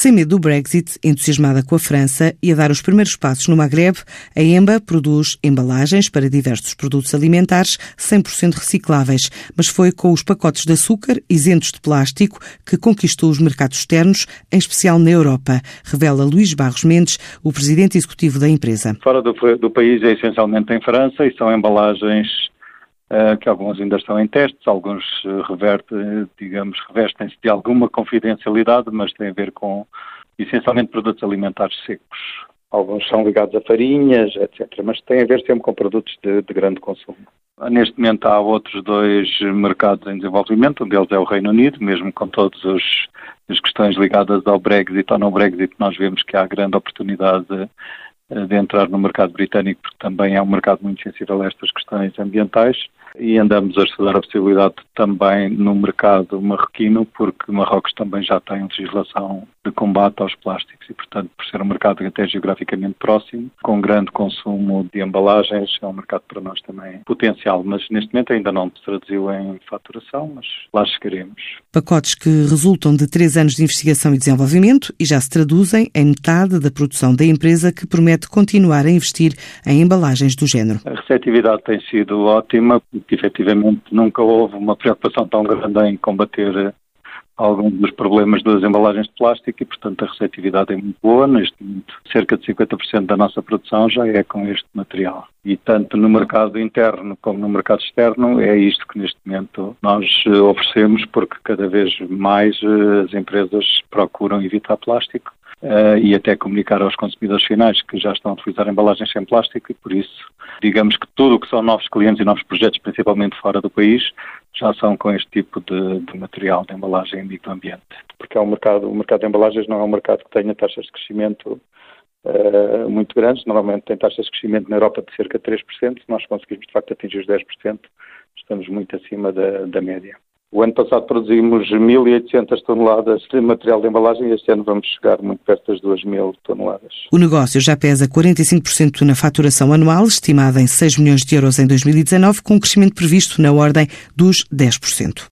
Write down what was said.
Sem medo do Brexit, entusiasmada com a França e a dar os primeiros passos no Maghreb, a EMBA produz embalagens para diversos produtos alimentares 100% recicláveis, mas foi com os pacotes de açúcar isentos de plástico que conquistou os mercados externos, em especial na Europa, revela Luís Barros Mendes, o presidente executivo da empresa. Fora do, do país é essencialmente em França e são embalagens que alguns ainda estão em testes, alguns uh, reverte, digamos, revestem-se de alguma confidencialidade, mas tem a ver com essencialmente produtos alimentares secos. Alguns são ligados a farinhas, etc., mas tem a ver sempre com produtos de, de grande consumo. Neste momento há outros dois mercados em desenvolvimento, um deles é o Reino Unido, mesmo com todas as questões ligadas ao Brexit ou não Brexit, nós vemos que há grande oportunidade de, de entrar no mercado britânico, porque também é um mercado muito sensível a estas questões ambientais e andamos a estudar a possibilidade também no mercado marroquino, porque Marrocos também já tem legislação de combate aos plásticos e, portanto, por ser um mercado até geograficamente próximo, com grande consumo de embalagens, é um mercado para nós também potencial, mas neste momento ainda não se traduziu em faturação, mas lá chegaremos. Pacotes que resultam de três anos de investigação e desenvolvimento e já se traduzem em metade da produção da empresa que promete continuar a investir em embalagens do género. A receptividade tem sido ótima, porque efetivamente nunca houve uma preocupação tão grande em combater alguns dos problemas das embalagens de plástico e, portanto, a receptividade é muito boa. Neste momento, cerca de 50% da nossa produção já é com este material. E tanto no mercado interno como no mercado externo, é isto que neste momento nós eh, oferecemos, porque cada vez mais eh, as empresas procuram evitar plástico uh, e até comunicar aos consumidores finais que já estão a utilizar embalagens sem plástico e por isso digamos que tudo o que são novos clientes e novos projetos, principalmente fora do país, já com este tipo de, de material de embalagem amigo do ambiente. Porque é um mercado, o mercado de embalagens não é um mercado que tenha taxas de crescimento uh, muito grandes, normalmente tem taxas de crescimento na Europa de cerca de 3%, se nós conseguirmos de facto atingir os 10%, estamos muito acima da, da média. O ano passado produzimos 1.800 toneladas de material de embalagem e este ano vamos chegar muito perto das 2.000 toneladas. O negócio já pesa 45% na faturação anual, estimada em 6 milhões de euros em 2019, com um crescimento previsto na ordem dos 10%.